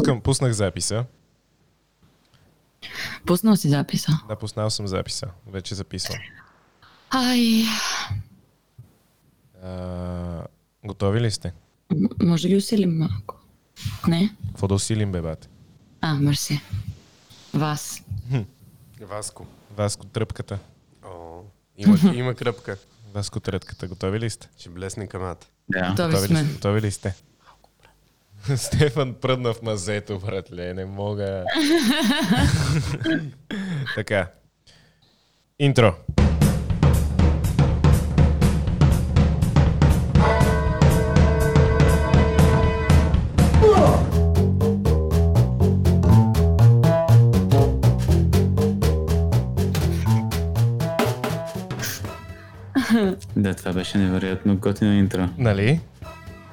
Пускам, пуснах записа. Пуснал си записа. Да, пуснал съм записа. Вече записвам. Ай, А, готови ли сте? м- може да ги усилим малко. Не? Какво да усилим, бебате? А, мерси. Вас. Васко. Васко тръпката. О, има, има кръпка. Васко тръпката. Готови ли сте? Ще блесне камата. Да. Готови Готови ли, сме. сте? готови ли сте? Стефан пръдна в мазето, братле. Не мога. така. Интро. Да, това беше невероятно готино интро. Нали?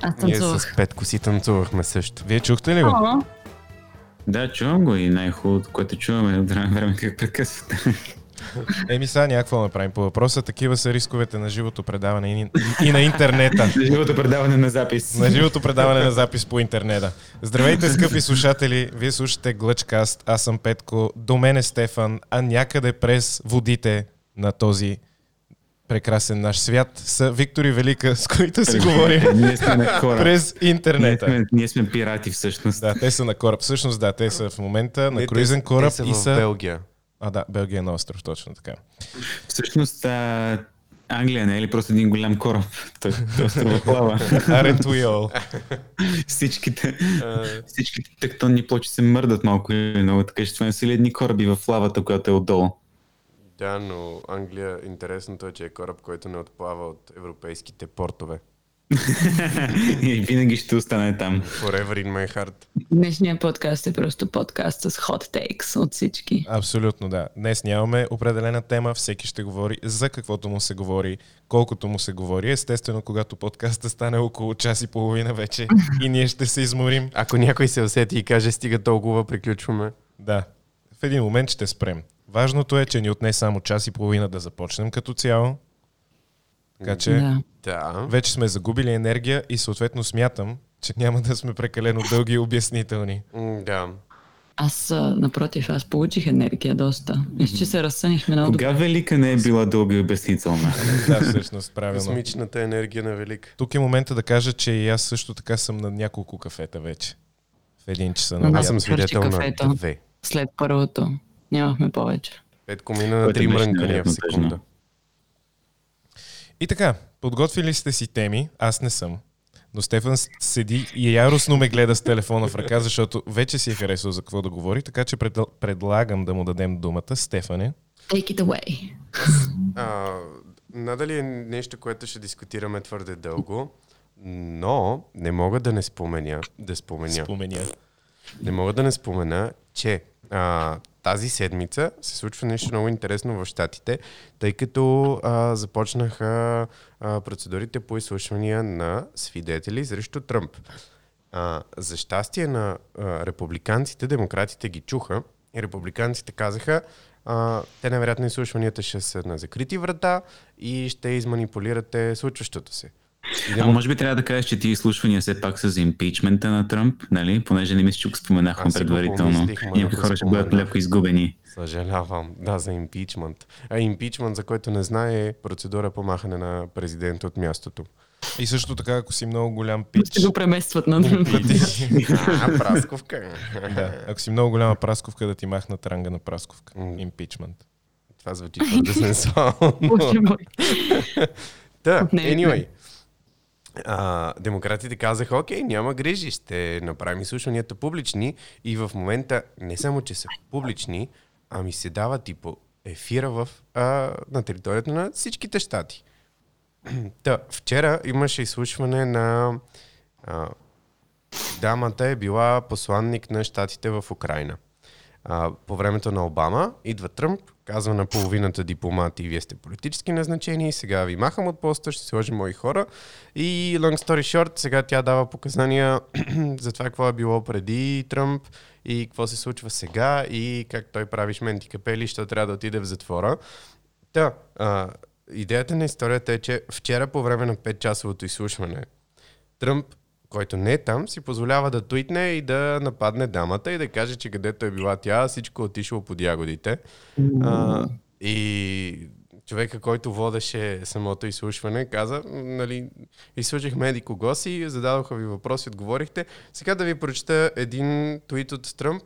Аз Ние танцувах. с Петко си танцувахме също. Вие чухте ли го? О, Да, чувам го и най-хубавото, което чуваме от време на време как прекъсвате. Еми сега някакво направим по въпроса. Такива са рисковете на живото предаване и, и на интернета. Живото предаване на запис. На живото предаване на запис по интернета. Здравейте, скъпи слушатели! Вие слушате Глъчкаст. Аз съм Петко. До мен е Стефан. А някъде през водите на този прекрасен наш свят са Виктор и Велика, с които си говорим Ние сме на кораб. през Ние интернета. сме, ние сме пирати всъщност. Да, те са на кораб. Всъщност, да, те са в момента на Не, круизен кораб те са и в са... Белгия. А, да, Белгия е на остров, точно така. Всъщност а, Англия не е ли просто един голям кораб? Той, той острова плава. Aren't we all? Всичките, всичките тектонни плочи се мърдат малко или много, така че това не са ли едни кораби в лавата, която е отдолу? Да, но Англия, интересното е, че е кораб, който не отплава от европейските портове. и винаги ще остане там. Forever in my heart. Днешният подкаст е просто подкаст с hot takes от всички. Абсолютно, да. Днес нямаме определена тема, всеки ще говори за каквото му се говори, колкото му се говори. Естествено, когато подкаста стане около час и половина вече и ние ще се изморим. Ако някой се усети и каже, стига толкова, приключваме. Да, в един момент ще спрем. Важното е, че ни отне само час и половина да започнем като цяло. Така че Да. Вече сме загубили енергия и съответно смятам, че няма да сме прекалено дълги и обяснителни. Да. Аз, напротив, аз получих енергия доста. Мисля, че се разсънихме много Кога Велика не е била дълга и обяснителна? Да, всъщност, правилно. Космичната енергия на Велик. Тук е момента да кажа, че и аз също така съм на няколко кафета вече. В един часа на. Аз съм свидетел на кафето. две. след първото. Нямахме повече. Петко мина на три мрънкания в секунда. тъжно. И така, подготвили сте си теми, аз не съм. Но Стефан седи и яростно ме гледа с телефона в ръка, защото вече си е харесал за какво да говори, така че пред, предлагам да му дадем думата. Стефане, Take it away. А, надали е нещо, което ще дискутираме твърде дълго, но не мога да не споменя, да споменя, споменя. не мога да не спомена, че а, тази седмица се случва нещо много интересно в Штатите, тъй като а, започнаха а, процедурите по изслушвания на свидетели срещу Тръмп. А, за щастие на а, републиканците, демократите ги чуха и републиканците казаха, а, те най-вероятно изслушванията ще са на закрити врата и ще изманипулирате случващото се. А може би трябва да кажеш, че ти изслушвания все пак са за импичмента на Тръмп, нали? Понеже не мисля, че го споменахме предварително. някои хора ще бъдат леко изгубени. Съжалявам. Да, за импичмент. А импичмент, за който не знае, е процедура по махане на президента от мястото. И също така, ако си много голям пич, Ще го преместват на. А, прасковка. да, ако си много голяма прасковка, да ти махнат ранга на прасковка. Импичмент. Това звучи твърде сенсуално. Да, anyway. А, демократите казаха, окей, няма грижи, ще направим изслушванията публични и в момента не само, че са публични, ами се дават и ефира в, а, на територията на всичките щати. Та, вчера имаше изслушване на а, дамата е била посланник на щатите в Украина. А, по времето на Обама идва Тръмп, казва на половината дипломати, вие сте политически назначени, сега ви махам от поста, ще сложим мои хора. И long story short, сега тя дава показания за това какво е било преди Тръмп и какво се случва сега и как той прави шменти капели, що трябва да отиде в затвора. Та, а, идеята на историята е, че вчера по време на 5-часовото изслушване Тръмп който не е там, си позволява да твитне и да нападне дамата и да каже, че където е била тя, всичко е отишло под ягодите. А, и човека, който водеше самото изслушване, каза, нали, изслушахме еди кого си, зададоха ви въпроси, отговорихте. Сега да ви прочета един твит от Тръмп,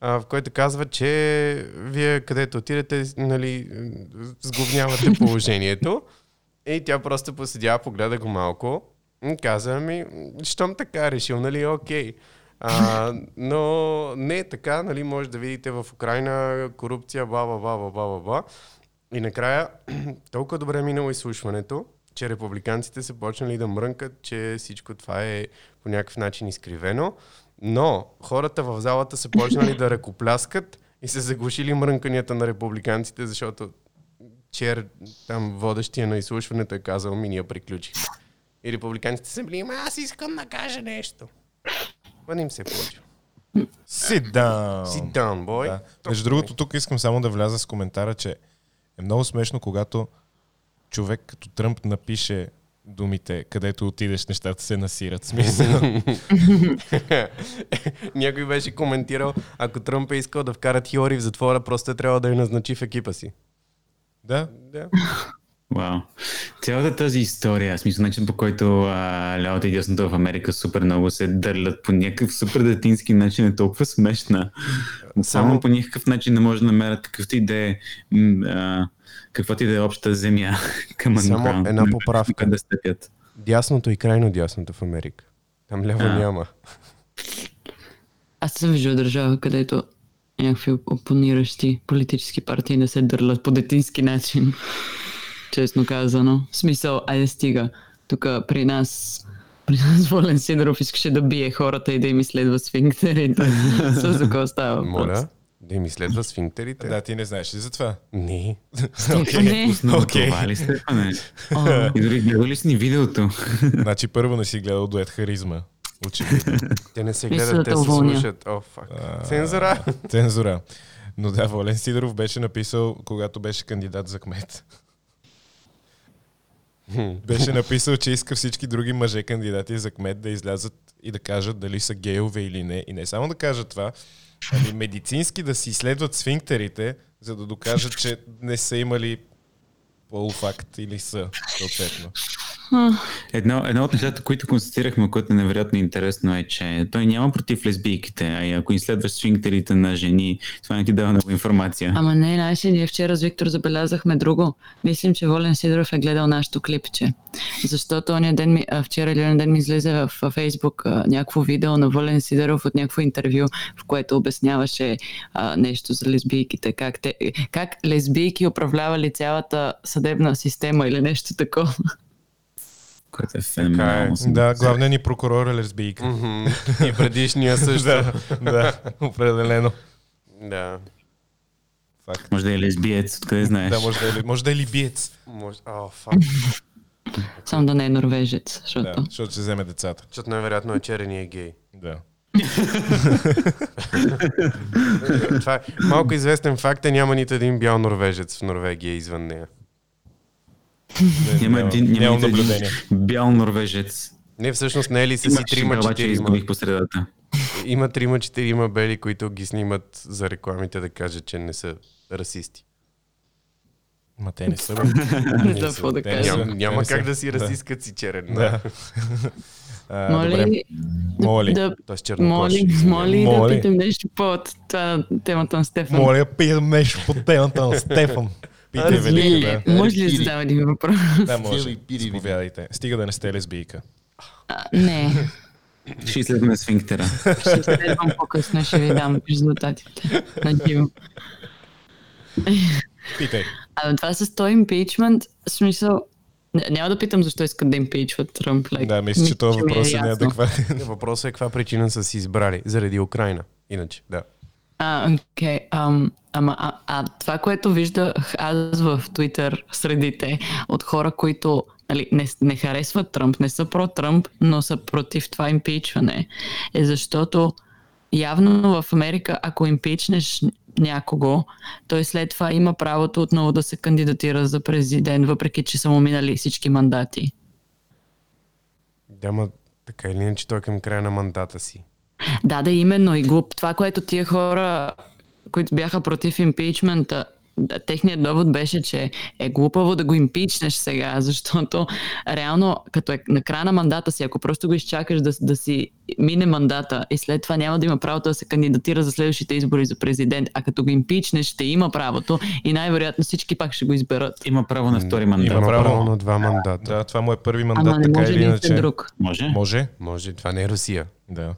а, в който казва, че вие където отидете, нали, сговнявате положението. И тя просто поседя, погледа го малко. Каза ми, щом така решил, нали, окей. А, но не е така, нали, може да видите в Украина корупция, ба, ба, ба, ба, ба, ба. И накрая, толкова добре е минало изслушването, че републиканците са почнали да мрънкат, че всичко това е по някакъв начин изкривено. Но хората в залата са почнали да ръкопляскат и са заглушили мрънканията на републиканците, защото чер там водещия на изслушването е казал, ми ние приключихме. И републиканците са били, аз искам да кажа нещо. Ма не им се е получило. Sit down. Sit down, boy. Да. Между другото, тук искам само да вляза с коментара, че е много смешно, когато човек като Тръмп напише думите, където отидеш, нещата се насират. Смисъл. Някой беше коментирал, ако Тръмп е искал да вкарат Хилари в затвора, просто е трябва да я назначи в екипа си. да, Да. Вау. Цялата тази история, смисъл начин по който а, лявото и дясното в Америка супер много се дърлят по някакъв супер детински начин е толкова смешна. Само Само- по някакъв начин не може да намерят какъвто и да е каквото и да е обща земя към Само underground. една поправка. да стъпят. Дясното и крайно дясното в Америка. Там ляво А. няма. Аз съм виждал държава, където някакви опониращи политически партии не се дърлят по детински начин. Честно казано. В смисъл, айде стига. Тук при нас при нас Волен Сидоров искаше да бие хората и да им изследва сфинктерите. С за какво става? Моля, да ми следва сфинктерите. да, ти не знаеш ли за това? Не. Пуснал Окей. това ли Стефане? о, И дори гледали си ни видеото. Значи първо не си гледал дует харизма. Очевидно. Те не се гледат, да те се слушат. О, фак. Цензура. Цензура. Но да, Волен Сидоров беше написал, когато беше кандидат за кмет. Беше написал, че иска всички други мъже кандидати за кмет да излязат и да кажат дали са гейове или не. И не само да кажат това, ами медицински да си изследват сфинктерите, за да докажат, че не са имали полуфакт или са, съответно. Едно, едно от нещата, които констатирахме, което е невероятно интересно е, че той няма против лесбийките, а и ако изследваш свинктерите на жени, това не ти дава много информация. Ама не, ли, ние вчера с Виктор забелязахме друго. Мислим, че Волен Сидоров е гледал нашото клипче. Защото ония ден ми, вчера или ден ми излезе в, в Фейсбук някакво видео на Волен Сидоров от някакво интервю, в което обясняваше а, нещо за лесбийките. Как, те, как лесбийки управлявали цялата съдебна система или нещо такова. Което е феноменално. Да, главният ни прокурор е лесбийка. И предишния също. да, да, определено. Да. Факт. Може да е лесбиец, откъде знаеш? Да, може да е, може да е либиец. Може... О, фак. Само да не е норвежец, защото... Да, защото ще вземе децата. Защото най-вероятно е черен и е гей. Да. Това е малко известен факт е, няма нито един бял норвежец в Норвегия извън нея. Не, Няма един, няма един бял норвежец. Не, всъщност не е ли са си трима, четирима? изгубих по средата. Има трима, четирима бели, които ги снимат за рекламите да кажат, че не са расисти. Ма те не са. Не Те знам са, какво да те кажа. Няма, те няма как да си расист, като си черен. Да. А, Моля добре. ли, Моля ли? да, Тоест чернокож. моли, извинявай. моли да Моли. питам нещо по темата на Стефан. Моля, питам нещо по темата на Стефан. Питай, Не, да. може ли да задам един въпрос? Да, може. Заповядайте. Стига да не сте лесбийка. А, не, Ще изследваме сфинктера. ще следвам по-късно, ще ви дам резултатите. На живо. Питай. А това с този импичмент, в смисъл, няма да питам защо искат да импичват Тръмп. Like, Да, мисля, че този е въпрос е неадекватен. Въпросът е каква причина са си избрали. Заради Украина. Иначе, да. А, окей. Ам, ама а, а това, което виждах аз в Твитър средите от хора, които нали, не, не харесват Тръмп, не са про-Тръмп, но са против това импичване, е защото явно в Америка, ако импичнеш някого, той след това има правото отново да се кандидатира за президент, въпреки че са му минали всички мандати. Да, ма Така или иначе той е към края на мандата си. Да, да, именно и глуп. Това, което тия хора, които бяха против импичмента, да, техният довод беше, че е глупаво да го импичнеш сега, защото реално, като е на края на мандата си, ако просто го изчакаш да, да си мине мандата и след това няма да има правото да се кандидатира за следващите избори за президент, а като го импичнеш, ще има правото и най-вероятно всички пак ще го изберат. Има право на втори мандат. Има право. право на два мандата. Да, това му е първи мандат, Ама не така може или един иначе. друг. Може? Може? Може, това не е Русия. Да.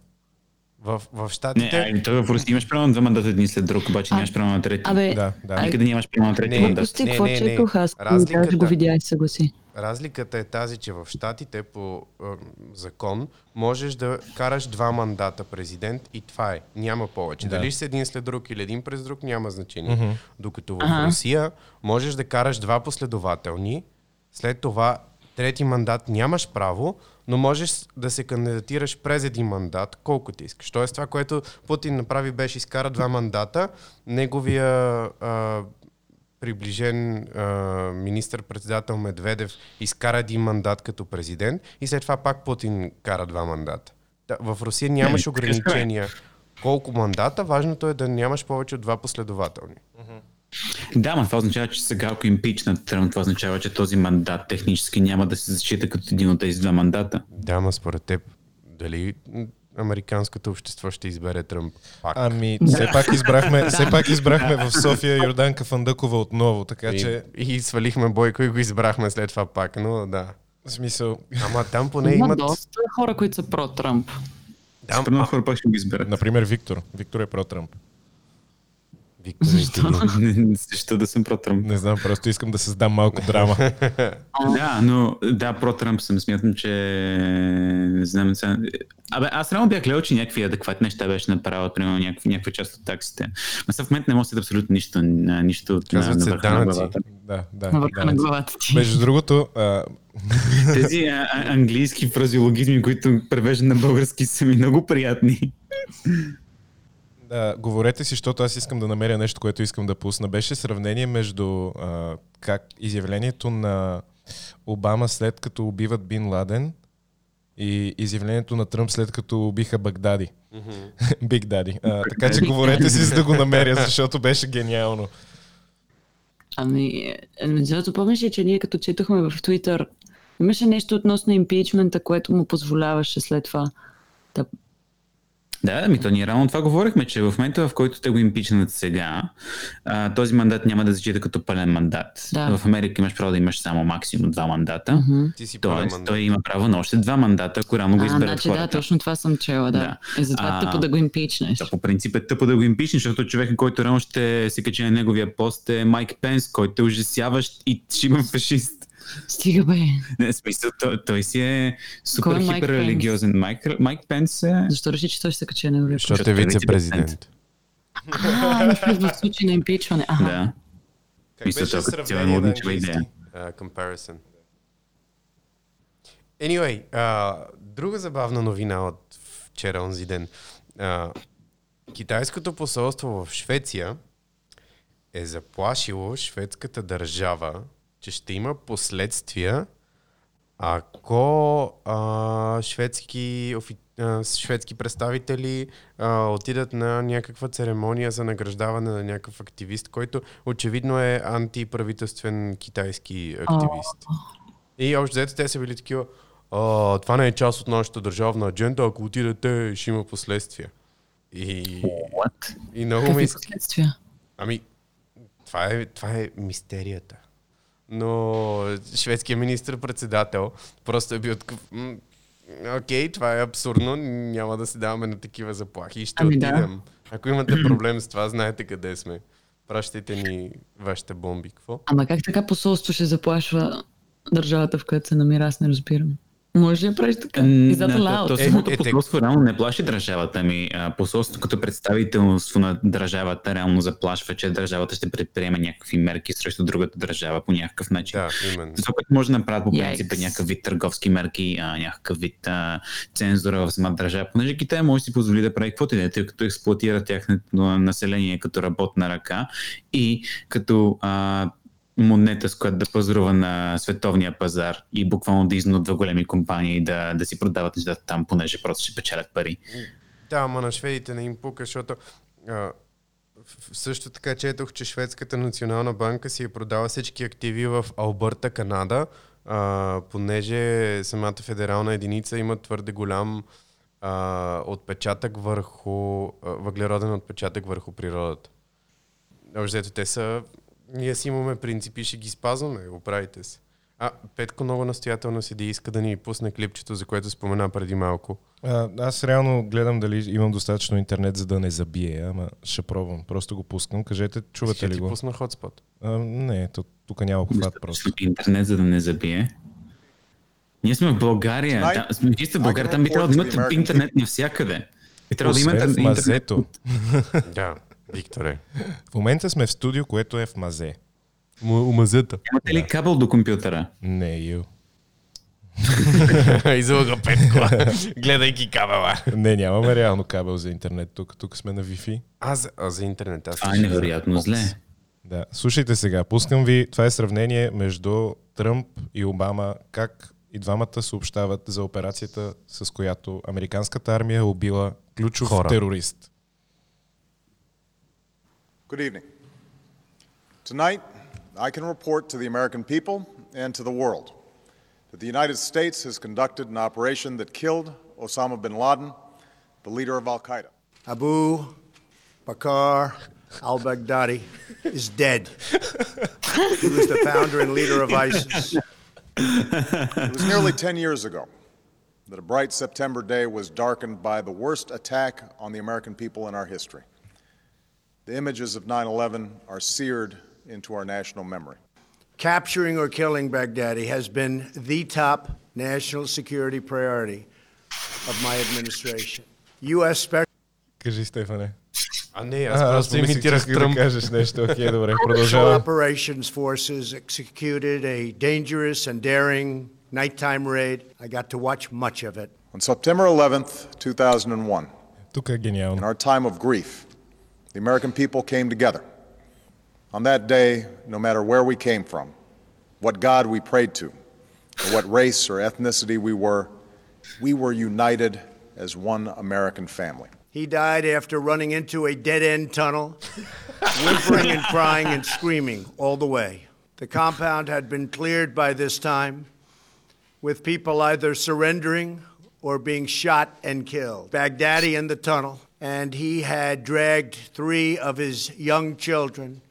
В, в Не, щатите... ай, той в Русия имаш право на два мандата един след друг, обаче нямаш право на трети. Абе, Да, да. Никъде нямаш право на трети Не, мандат. Пусти, Не, какво не, не. аз? Разликата- го видя и съгласи. Разликата е тази, че в щатите по е, закон можеш да караш два мандата президент и това е. Няма повече. Да. Дали ще са един след друг или един през друг, няма значение. Мгм. Докато в Ага. Русия можеш да караш два последователни, след това трети мандат нямаш право, но можеш да се кандидатираш през един мандат, колкото искаш. Тоест това, което Путин направи, беше изкара два мандата. Неговия а, приближен а, министър-председател Медведев изкара един мандат като президент и след това пак Путин кара два мандата. Да, в Русия нямаш ще е. ограничения колко мандата, важното е да нямаш повече от два последователни. Да, но това означава, че сега ако импичнат Тръмп, това означава, че този мандат технически няма да се зачита като един от тези два мандата. Да, ма според теб, дали американското общество ще избере Тръмп пак? Ами, все пак избрахме, все пак избрахме в София Йорданка Фандъкова отново, така че, И, и свалихме Бойко и го избрахме след това пак, но да. в смисъл, Ама там поне Има имат... доста хора, които са про-Тръмп. Да, хора пак ще го изберат. например, Виктор. Виктор е про Тръмп. Виктор. Защо да съм про Тръмп? Не знам, просто искам да създам малко драма. Да, но да, про Тръмп съм. Смятам, че не знам сега. Абе, аз реално бях гледал, че някакви адекватни неща беше направил, примерно някаква, някаква част от таксите. Но сега в момента не мога да се абсолютно нищо, нищо от на, на върха на главата. Да, да. На върха на главата ти. Между другото, а, Тези а, а, английски фразеологизми, които превеждат на български, са ми много приятни. Да, говорете си, защото аз искам да намеря нещо, което искам да пусна. Беше сравнение между а, как изявлението на Обама след като убиват Бин Ладен и изявлението на Тръмп след като убиха Багдади. Биг Дади. А, така че говорете си, за да го намеря, защото беше гениално. Ами, е, между другото, помниш ли, че ние като четохме в Твитър, имаше нещо относно импичмента, което му позволяваше след това да Да, ми то ние рано това говорихме, че в момента, в който те го импичнат сега, а, този мандат няма да зачита като пълен мандат. Да. В Америка имаш право да имаш само максимум два мандата. Ти си Тоест, мандат. той има право на още два мандата, ако рано го А, изберат значи да, хората. точно това съм чела, да. Да. И затова А, е тъпо да го импичнеш. Да, по принцип е тъпо да го импичнеш, защото човекът, който рано ще се качи на неговия пост е Майк Пенс, който е ужасяващ и шимен фашист. Стига бе. Не, смисъл, той, той си е супер е Майк хиперрелигиозен. Майк, Майк Пенс е... Защо реши, че той ще се качи на пост? Защото е вице-президент. А, в случай на импичване. Ага. Да. Как Мисля, беше това е сравнение на английски? Uh, comparison. Anyway, uh, друга забавна новина от вчера, онзи ден. Uh, китайското посолство в Швеция е заплашило шведската държава, че ще има последствия, ако а, шведски, офи, а, шведски представители а, отидат на някаква церемония за награждаване на някакъв активист, който очевидно е антиправителствен китайски активист. И общо взето те са били такива, а, това не е част от нашата държавна адженда, ако отидете, ще има последствия. И, What? и много ми... Какви последствия? Ами, това е, това е мистерията. Но шведският министр-председател просто е бил такъв... «М, Окей, това е абсурдно, няма да се даваме на такива заплахи и ще Ами да. отидем. Ако имате проблем с това, знаете къде сме. Пращайте ни вашите бомби. Какво? Ама как така посолство ще заплашва държавата, в която се намира? Аз не разбирам. Може ли да правиш така? Is that Не, то, Е, самото е, посолство реално не плаши държавата ми. Посолството като представителство на държавата реално заплашва, че държавата ще предприеме някакви мерки срещу другата държава по някакъв начин. Да, именно. Това, което може да направят по принцип е някакъв вид търговски мерки, а, някакъв вид а, цензура в самата държава. Понеже Китай може да си позволи да прави каквото и да е, тъй като експлуатира тяхното население като работна ръка и като а, монета, с която да пазарува на световния пазар и буквално да изнудва големи компании да, да си продават нещата там, понеже просто ще печелят пари. Да, ама на шведите не им пука, защото а, също така четох, че Шведската национална банка си е продала всички активи в Албърта, Канада, а, понеже самата федерална единица има твърде голям а, отпечатък върху, а, въглероден отпечатък върху природата. Общо те са... Ние си имаме принципи, ще ги спазваме, оправите се. А, Петко много настоятелно седи и иска да ни пусне клипчето, за което спомена преди малко. А, аз реално гледам дали имам достатъчно интернет, за да не забие, ама ще пробвам. Просто го пускам. Кажете, чувате Ще ли ти го? пусна хотспот. А, не, тук няма обхват просто. Интернет, за да не забие. Ние сме в България. Да, сме, вие сте в България, там би трябвало да имате интернет навсякъде. Би трябвало да имате интернет. Да, Викторе. В момента сме в студио, което е в мазе. Умазета. Имате ли кабел до компютъра? Не, ю. Излъга Петко, гледайки кабела. Не, нямаме реално кабел за интернет тук. Тук сме на Wi-Fi. А за, а за интернет аз ще- невероятно зле. Да. Слушайте сега, пускам ви, това е сравнение между Тръмп и Обама, как и двамата съобщават за операцията, с която американската армия е убила ключов Хора. терорист. Good evening. Tonight, I can report to the American people and to the world that the United States has conducted an operation that killed Osama bin Laden, the leader of Al Qaeda. Abu Bakr al Baghdadi is dead. he was the founder and leader of ISIS. It was nearly 10 years ago that a bright September day was darkened by the worst attack on the American people in our history. The images of 9 11 are seared into our national memory. Capturing or killing Baghdadi has been the top national security priority of my administration. U.S. Special Кажи, Стефане. А не, аз А, аз просто помислих, че имитирах исках да Тръмп. кажеш нещо. Окей, добре, Special продължавам. Operations Forces executed a dangerous and daring nighttime raid. I got to watch much of it. On September 11th, 2001, Тук е in гениално. our time of grief, the American people came together. On that day, no matter where we came from, what God we prayed to, or what race or ethnicity we were, we were united as one American family. He died after running into a dead end tunnel, whimpering and crying and screaming all the way. The compound had been cleared by this time, with people either surrendering or being shot and killed. Baghdadi in the tunnel, and he had dragged three of his young children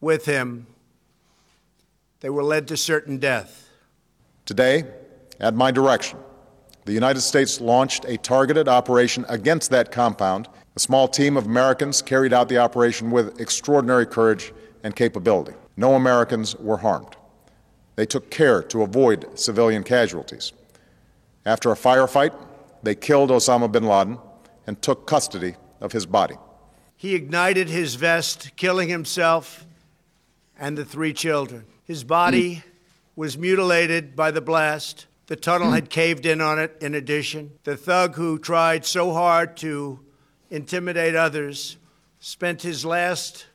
with him. They were led to certain death. Today, at my direction, the United States launched a targeted operation against that compound. A small team of Americans carried out the operation with extraordinary courage and capability. No Americans were harmed. They took care to avoid civilian casualties. After a firefight, they killed Osama bin Laden and took custody of his body. He ignited his vest, killing himself and the three children. His body mm. was mutilated by the blast. The tunnel mm. had caved in on it, in addition. The thug who tried so hard to intimidate others spent his last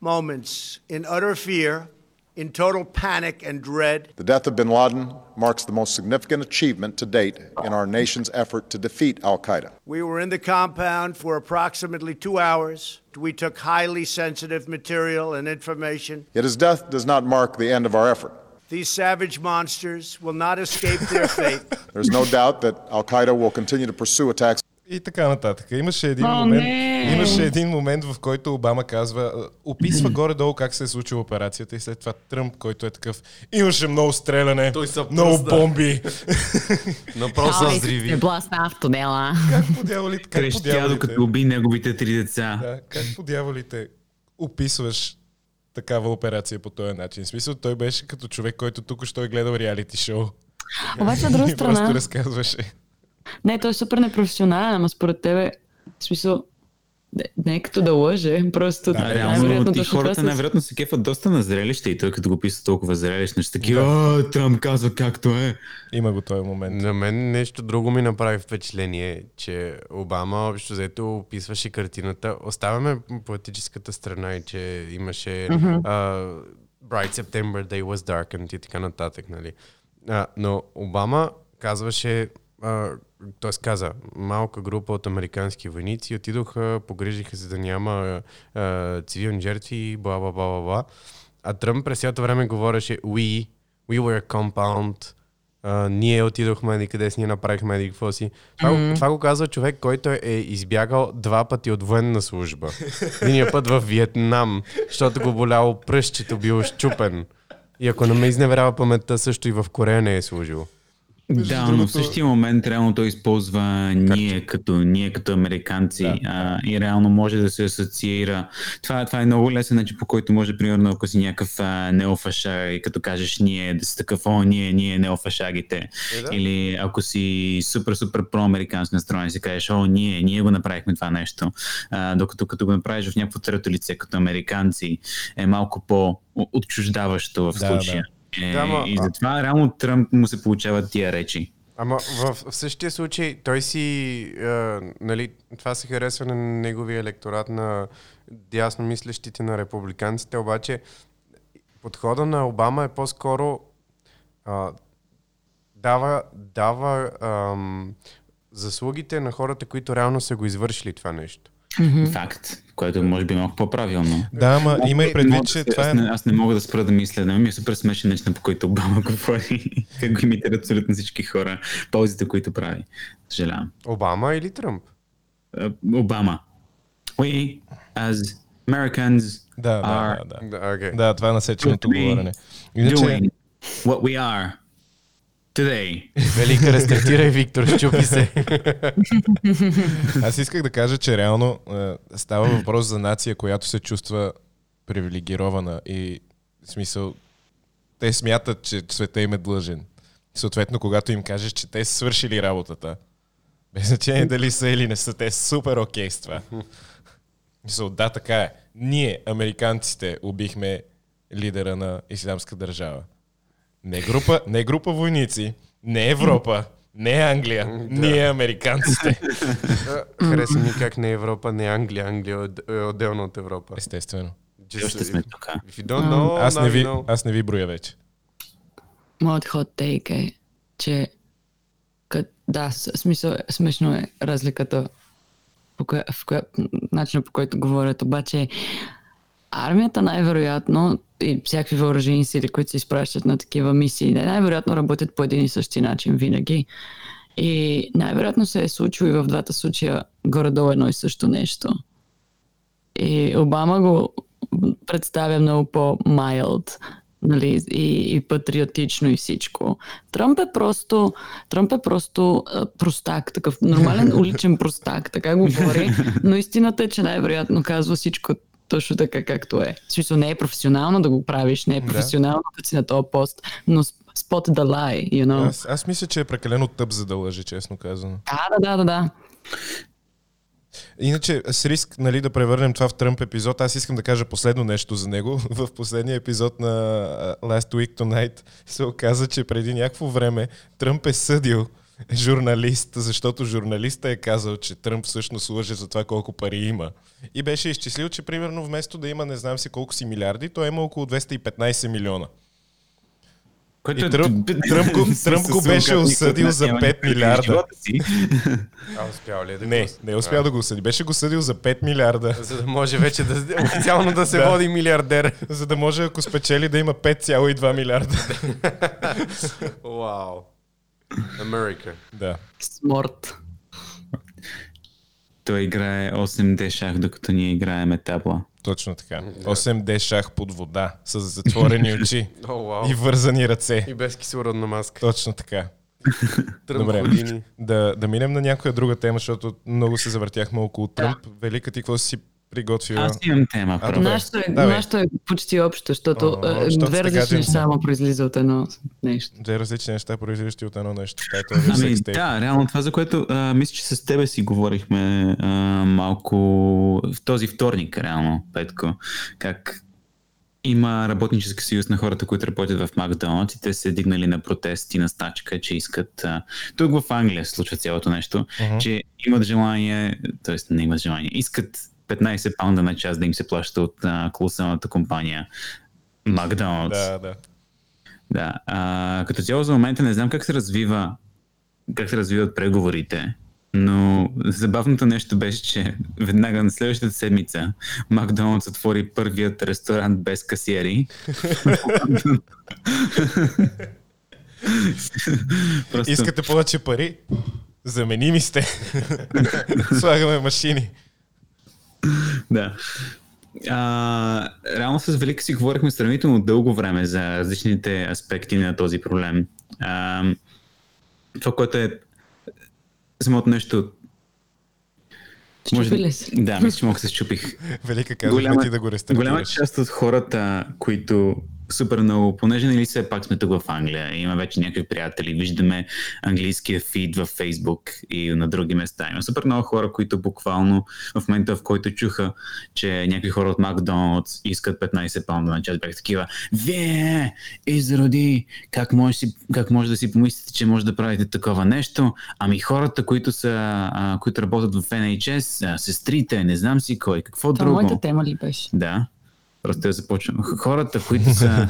moments in utter fear, in total panic and dread. The death of bin Laden marks the most significant achievement to date in our nation's effort to defeat Al Qaeda. We were in the compound for approximately two hours. We took highly sensitive material and information. Yet his death does not mark the end of our effort. These savage monsters will not escape their fate. There's no doubt that Al Qaeda will continue to pursue attacks И така нататък. Имаше един, О, момент, не! имаше един момент, в който Обама казва, а, описва горе-долу как се е случила операцията и след това Тръмп, който е такъв, имаше много стреляне, Той се много пръсна. бомби. Напросто Ой, с взриви. се бласна в тунела. как по дяволите, как по Крещя, дяволите, докато уби неговите три деца. да, как по дяволите описваш такава операция по този начин. В смисъл, той беше като човек, който тук що е гледал реалити шоу. Обаче от друга И просто страна, разказваше. Не, той е супер непрофесионален, ама според тебе, в смисъл, не, не е като да лъже, просто А, реално, ти хората най-вероятно се кефат доста на зрелище и той като го писа толкова зрелищно, ще такива, а, Тръмп казва както е. Има го този момент. На мен нещо друго ми направи впечатление, че Обама общо взето описваше картината. Оставяме политическата страна и че имаше а, Bright September Day was darkened и така нататък, нали. А, но Обама казваше, т.е. каза, малка група от американски войници отидоха, погрижиха се да няма а, цивилни жертви, бла, бла, бла, бла. А Тръмп през цялото време говореше we, we were compound, а, ние отидохме къде си, ние направихме еди какво си. Това, mm-hmm. това го казва човек, който е избягал два пъти от военна служба. Единия път в Виетнам, защото го боляло пръщето, бил щупен. И ако не ме изневерява паметта, също и в Корея не е служил. Между да, другото... но в същия момент реално той използва ние като, ние като американци да, а, и реално може да се асоциира. Това, това е много лесен начин, по който може, примерно, ако си някакъв а, неофашар и като кажеш ние, да си такъв, о, ние, ние неофашагите. Е, да. Или ако си супер, супер проамерикански настроен и си кажеш, о, ние, ние го направихме това нещо. А, докато като го направиш в някакво трето лице като американци е малко по-отчуждаващо в случая. Да, да. Е, да, ма, и затова реално Тръмп му се получават тия речи. Ама в, в същия случай той си, а, нали, това се харесва на неговия електорат на дясно мислещите на републиканците, обаче подхода на Обама е по-скоро а, дава, дава ам, заслугите на хората, които реално са го извършили това нещо. Mm-hmm. Факт, което може би е малко по-правилно. Да, ама има и предвид, че това е... Аз не, аз не мога да спра да мисля, да ми е супер смешен начин, по който Обама говори, как го имитира абсолютно всички хора, ползите, които прави. Съжалявам. Обама или Тръмп? Обама. We, as Americans, да, are... Да, да, да. Okay. да това е насеченото говорене. Иначе... Doing what we are today. Велика, рестартирай, Виктор, щупи се. Аз исках да кажа, че реално е, става въпрос за нация, която се чувства привилегирована и в смисъл те смятат, че света им е длъжен. Съответно, когато им кажеш, че те са свършили работата, без значение дали са или не са, те са супер окей с това. Мисъл, да, така е. Ние, американците, убихме лидера на ислямска държава. Не група, не група войници, не Европа, не Англия, да. ние американците. Хареса ми как не Европа, не Англия, Англия е отделно от Европа. Естествено. Just, сме тук. Know, аз, не ви, аз не ви броя вече. Моят ход тейк е, че кът, да, смисъл, смешно е разликата по коя, в коя, начина по който говорят, обаче армията най-вероятно и всякакви въоръжени сили, които се изпращат на такива мисии, най-вероятно работят по един и същи начин винаги. И най-вероятно се е случило и в двата случая горе-долу едно и също нещо. И Обама го представя много по-майлд, нали, и, и патриотично и всичко. Тръмп е просто, Тръмп е просто а, простак, такъв нормален уличен простак, така го говори, но истината е, че най-вероятно казва всичко точно така както е. В смисъл не е професионално да го правиш, не е професионално да си на този пост, но spot the lie, you know. Аз, аз мисля, че е прекалено тъп за да лъжи, честно казано. Да, да, да, да, да. Иначе, с риск нали, да превърнем това в Тръмп епизод, аз искам да кажа последно нещо за него. В последния епизод на Last Week Tonight се оказа, че преди някакво време Тръмп е съдил журналист, защото журналиста е казал, че Тръмп всъщност лъже за това колко пари има. И беше изчислил, че примерно вместо да има не знам си колко си милиарди, той има около 215 милиона. Който и Тръмп, Тръмп, го, Тръмп го беше осъдил за 5 милиарда. А успял ли е да Не, не е успял да го осъди. Беше го съдил за 5 милиарда. За да може вече да, официално да се води милиардер. За да може, ако спечели, да има 5,2 милиарда. Вау. Америка. Да. Сморт. Той играе 8D шах, докато ние играеме табла. Точно така. 8D шах под вода, с затворени очи oh, wow. и вързани ръце. И без кислородна маска. Точно така. Добре, да, да минем на някоя друга тема, защото много се завъртяхме около Тръмп. Да. Велика ти какво си приготвила. Аз имам тема. А, нашето, е, нашето е почти общо, защото О, е, две различни неща само произлиза от едно нещо. Две различни неща произлизащи от едно нещо. Е ами, да, реално това, за което а, мисля, че с тебе си говорихме а, малко в този вторник, реално, Петко, как има работнически съюз на хората, които работят в Макдоналдс и те се дигнали на протести, на стачка, че искат... А, тук в Англия се случва цялото нещо, uh-huh. че имат желание, т.е. не имат желание, искат 15 паунда на час да им се плаща от колосалната компания Макдоналдс. Да, да. Да. А, като цяло за момента не знам как се развива как се развиват преговорите, но забавното нещо беше, че веднага на следващата седмица Макдоналдс отвори първият ресторант без касиери. Просто... Искате повече пари? Заменими сте. Слагаме машини. Да. А, реално с Велика си говорихме сравнително дълго време за различните аспекти на този проблем. А, това, което е самото нещо може... ли се? Да, мисля, че мога да се щупих. Велика казва голяма, ти да го рестартираш. Голяма част от хората, които супер много, понеже нали все пак сме тук в Англия, има вече някакви приятели, виждаме английския фид в Фейсбук и на други места. Има супер много хора, които буквално в момента, в който чуха, че някакви хора от Макдоналдс искат 15 паунда на час, бях такива, вие, изроди, как може, как може да си помислите, че може да правите такова нещо? Ами хората, които, са, а, които работят в NHS, а, сестрите, не знам си кой, какво Това друго. моята тема ли беше? Да. Просто да започвам. Хората, които са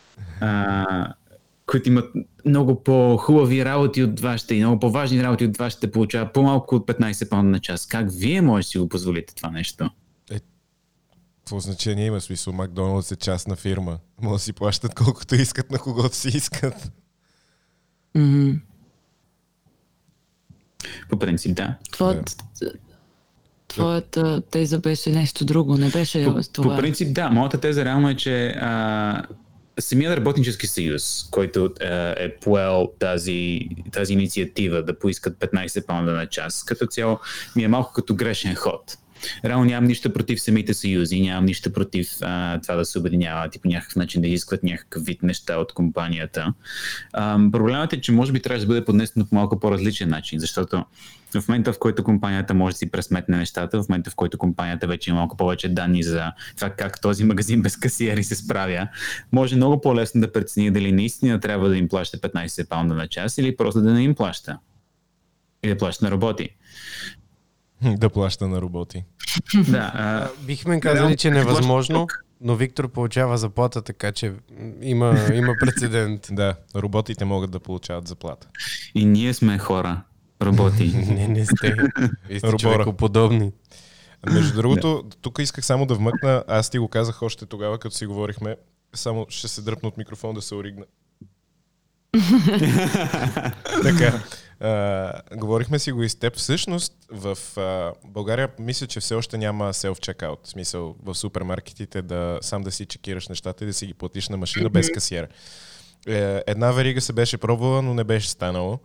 а, които имат много по-хубави работи от вашите и много по-важни работи от вашите, получават по-малко от 15 паунда на час. Как вие може да си го позволите това нещо? Е, какво значение има? Смисъл, Макдоналдс е частна фирма. Може да си плащат колкото искат на когото си искат. Mm-hmm. По принцип, да. Това, yeah твоята теза беше нещо друго, не беше по, това. По принцип, да. Моята теза реално е, че а, самият работнически съюз, който а, е поел тази, тази инициатива да поискат 15 паунда на час, като цяло ми е малко като грешен ход. Реално нямам нищо против самите съюзи, нямам нищо против а, това да се обединяват и по някакъв начин да изискват някакъв вид неща от компанията. А, проблемът е, че може би трябва да бъде поднесено по малко по-различен начин, защото в момента, в който компанията може да си пресметне нещата, в момента, в който компанията вече има малко повече данни за това как този магазин без касиери се справя, може много по-лесно да прецени дали наистина трябва да им плаща 15 паунда на час или просто да не им плаща. И да плаща на роботи. Да плаща на роботи. да, а... Бихме казали, че е невъзможно, но Виктор получава заплата, така че има, има прецедент. да, роботите могат да получават заплата. И ние сме хора, роботи. не, не сте. Вие сте човекоподобни. Между другото, тук исках само да вмъкна, аз ти го казах още тогава, като си говорихме, само ще се дръпна от микрофон да се оригна. така, а, говорихме си го и с теб. Всъщност в а, България мисля, че все още няма self-checkout. В смисъл в супермаркетите да сам да си чекираш нещата и да си ги платиш на машина без касиер. Е, една верига се беше пробвала, но не беше станало.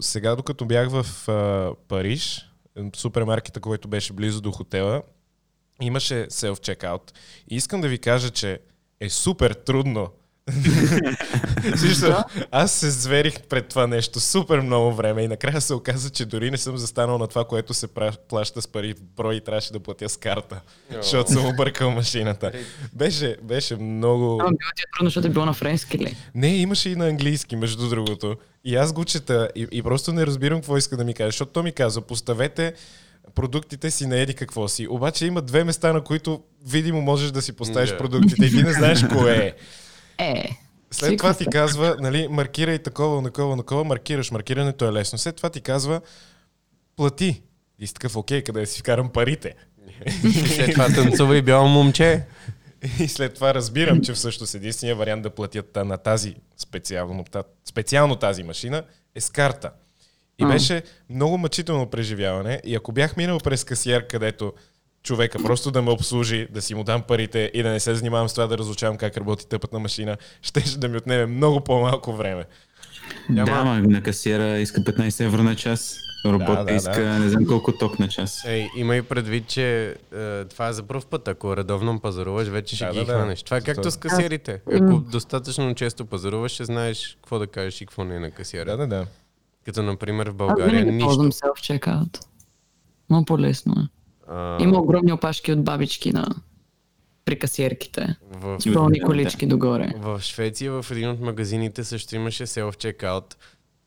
Сега, докато бях в а, Париж, супермаркета, който беше близо до хотела, имаше self-checkout. И искам да ви кажа, че е супер трудно Също, аз се зверих пред това нещо супер много време и накрая се оказа, че дори не съм застанал на това, което се плаща с пари в брой и трябваше да платя с карта, защото съм объркал машината. Беше, беше много... Ама било ти е трудно, защото е било на френски ли? Не, имаше и на английски, между другото. И аз го чета и, и просто не разбирам какво иска да ми каже, защото то ми казва, поставете продуктите си на еди какво си. Обаче има две места, на които видимо можеш да си поставиш yeah. продуктите и ти не знаеш кое е. Е. След това ти казва, нали, маркирай такова, такова, такова, маркираш, маркирането е лесно. След това ти казва, плати. И си такъв, окей, къде си вкарам парите? И след това танцува и бяло момче. И след това разбирам, че всъщност единствения вариант да платят на тази специално, специално тази машина е с карта. И беше много мъчително преживяване. И ако бях минал през касиер, където човека, просто да ме обслужи, да си му дам парите и да не се занимавам с това да разучавам как работи тъпът на машина, ще да ми отнеме много по-малко време. Няма... Да, ма, на касиера иска 15 евро на час. Робот да, да, иска да. не знам колко ток на час. Ей, има и предвид, че е, това е за първ път. Ако редовно пазаруваш, вече ще да, ги да, хванеш. Това е както с касиерите. Ако достатъчно често пазаруваш, ще знаеш какво да кажеш и какво не е на касиера. Да, да, да. Като, например, в България Аз нищо. ползвам self-checkout. Много по-лесно е. А... Има огромни опашки от бабички на при касиерките. В... С пълни колички догоре. В Швеция в един от магазините също имаше self-checkout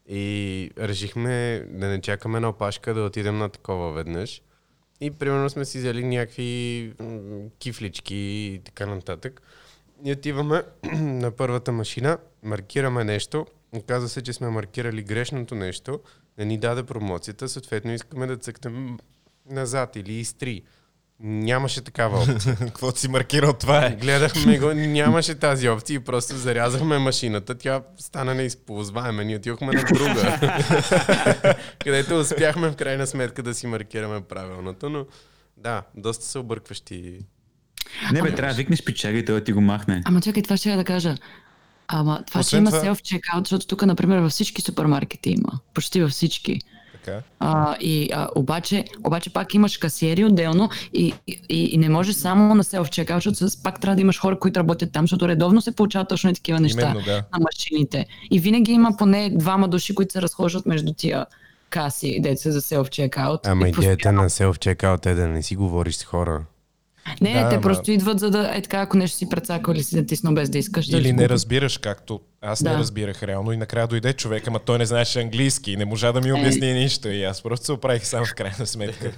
и решихме да не чакаме на опашка да отидем на такова веднъж. И примерно сме си взели някакви кифлички и така нататък. ние отиваме на първата машина, маркираме нещо, оказва се, че сме маркирали грешното нещо, не ни даде промоцията, съответно искаме да цъкнем назад или изтри. Нямаше такава опция. Какво си маркирал това е? Гледахме го, нямаше тази опция и просто зарязахме машината. Тя стана неизползваема. Ние отидохме на друга. където успяхме в крайна сметка да си маркираме правилното, но да, доста са объркващи. Не бе, трябва да викнеш пичага и той ти го махне. Ама чакай, това ще я да кажа. Ама това, че Освен има това- self-checkout, защото тук, например, във всички супермаркети има. Почти във всички. Така. А, и, а, обаче, обаче пак имаш касиери отделно и, и, и не може само на self-checkout, защото с- пак трябва да имаш хора, които работят там, защото редовно се получават точно и такива неща Именно, да. на машините. И винаги има поне двама души, които се разхождат между тия каси, деца за self-checkout. Ама И идеята постоянно- на self-checkout е да не си говориш с хора. Не, Да, не, те ама- просто идват за да е така, ако нещо си прецакал или си натиснал без да искаш. да Или ти не разбираш както аз не Да. разбирах реално и накрая дойде човек, ама той не знаеше английски и не можа да ми обясни нищо и аз просто се оправих сам в крайна сметка.